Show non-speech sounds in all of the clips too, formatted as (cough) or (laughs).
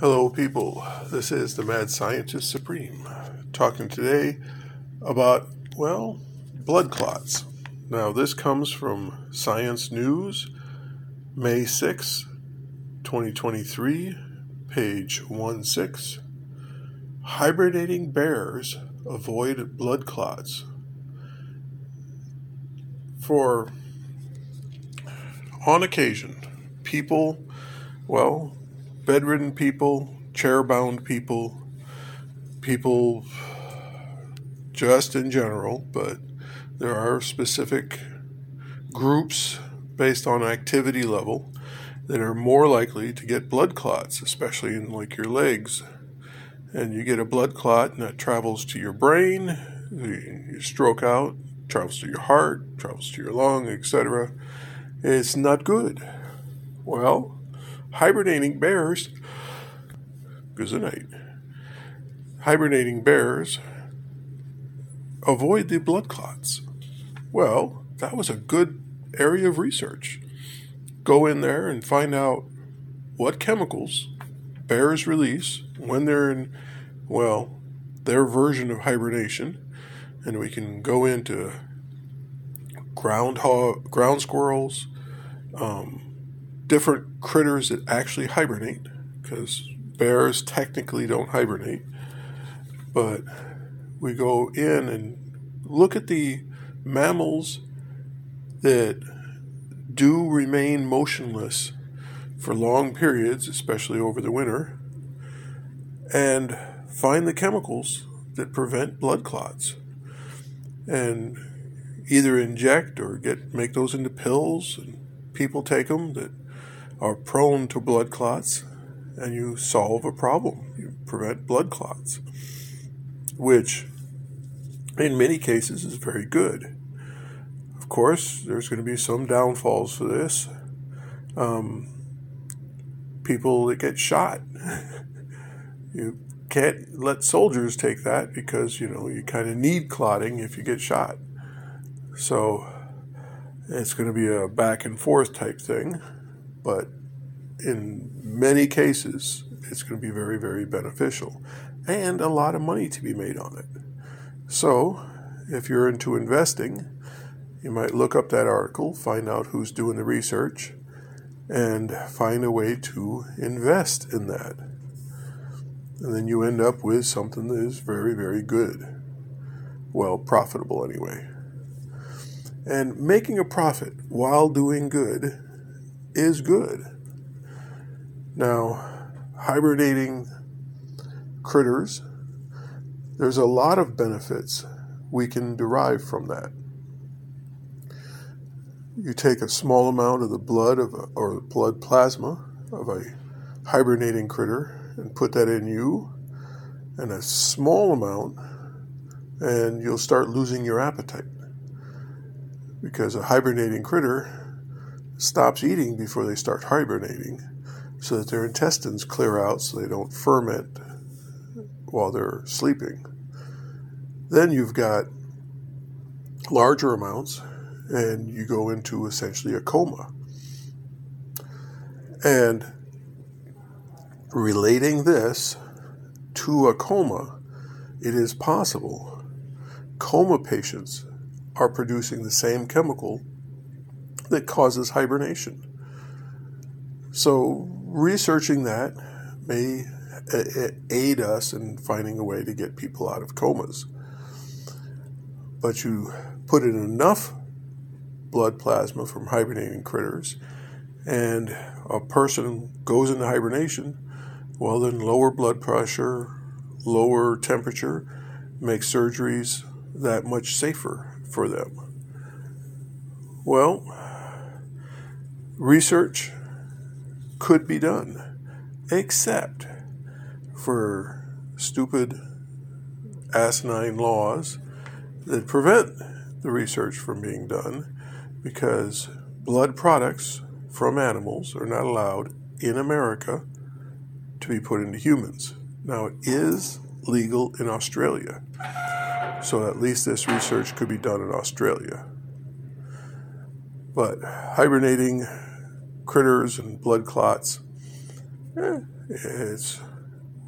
Hello, people. This is the Mad Scientist Supreme talking today about, well, blood clots. Now, this comes from Science News, May 6, 2023, page 16. Hibernating bears avoid blood clots. For, on occasion, people, well, bedridden people, chair bound people, people just in general, but there are specific groups based on activity level that are more likely to get blood clots, especially in like your legs. And you get a blood clot and that travels to your brain, you stroke out, travels to your heart, travels to your lung, etc. It's not good. Well, hibernating bears, good night. Hibernating bears avoid the blood clots. Well, that was a good area of research. Go in there and find out what chemicals bears release when they're in, well, their version of hibernation. And we can go into ground, ground squirrels, um, different critters that actually hibernate, because bears technically don't hibernate. But we go in and look at the mammals that do remain motionless for long periods, especially over the winter, and find the chemicals that prevent blood clots. And either inject or get make those into pills and people take them that are prone to blood clots and you solve a problem. You prevent blood clots, which in many cases is very good. Of course, there's going to be some downfalls to this. Um, people that get shot. (laughs) you can't let soldiers take that because, you know, you kind of need clotting if you get shot. So it's going to be a back and forth type thing but in many cases, it's going to be very, very beneficial and a lot of money to be made on it. So, if you're into investing, you might look up that article, find out who's doing the research, and find a way to invest in that. And then you end up with something that is very, very good. Well, profitable anyway. And making a profit while doing good is good. Now, hibernating critters, there's a lot of benefits we can derive from that. You take a small amount of the blood of a, or blood plasma of a hibernating critter and put that in you, and a small amount, and you'll start losing your appetite. Because a hibernating critter stops eating before they start hibernating so that their intestines clear out so they don't ferment while they're sleeping. Then you've got larger amounts and you go into essentially a coma. And relating this to a coma, it is possible coma patients are producing the same chemical that causes hibernation. So, researching that may uh, uh, aid us in finding a way to get people out of comas. But you put in enough blood plasma from hibernating critters, and a person goes into hibernation, well, then lower blood pressure, lower temperature makes surgeries that much safer for them. Well, research could be done, except for stupid, asinine laws that prevent the research from being done because blood products from animals are not allowed in America to be put into humans. Now, it is legal in Australia, so at least this research could be done in Australia. But hibernating critters and blood clots, eh, it's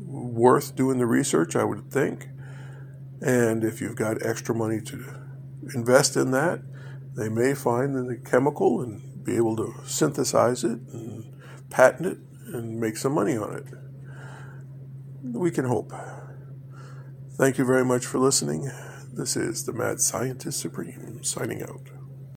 worth doing the research, I would think. And if you've got extra money to invest in that, they may find the chemical and be able to synthesize it and patent it and make some money on it. We can hope. Thank you very much for listening. This is the Mad Scientist Supreme signing out.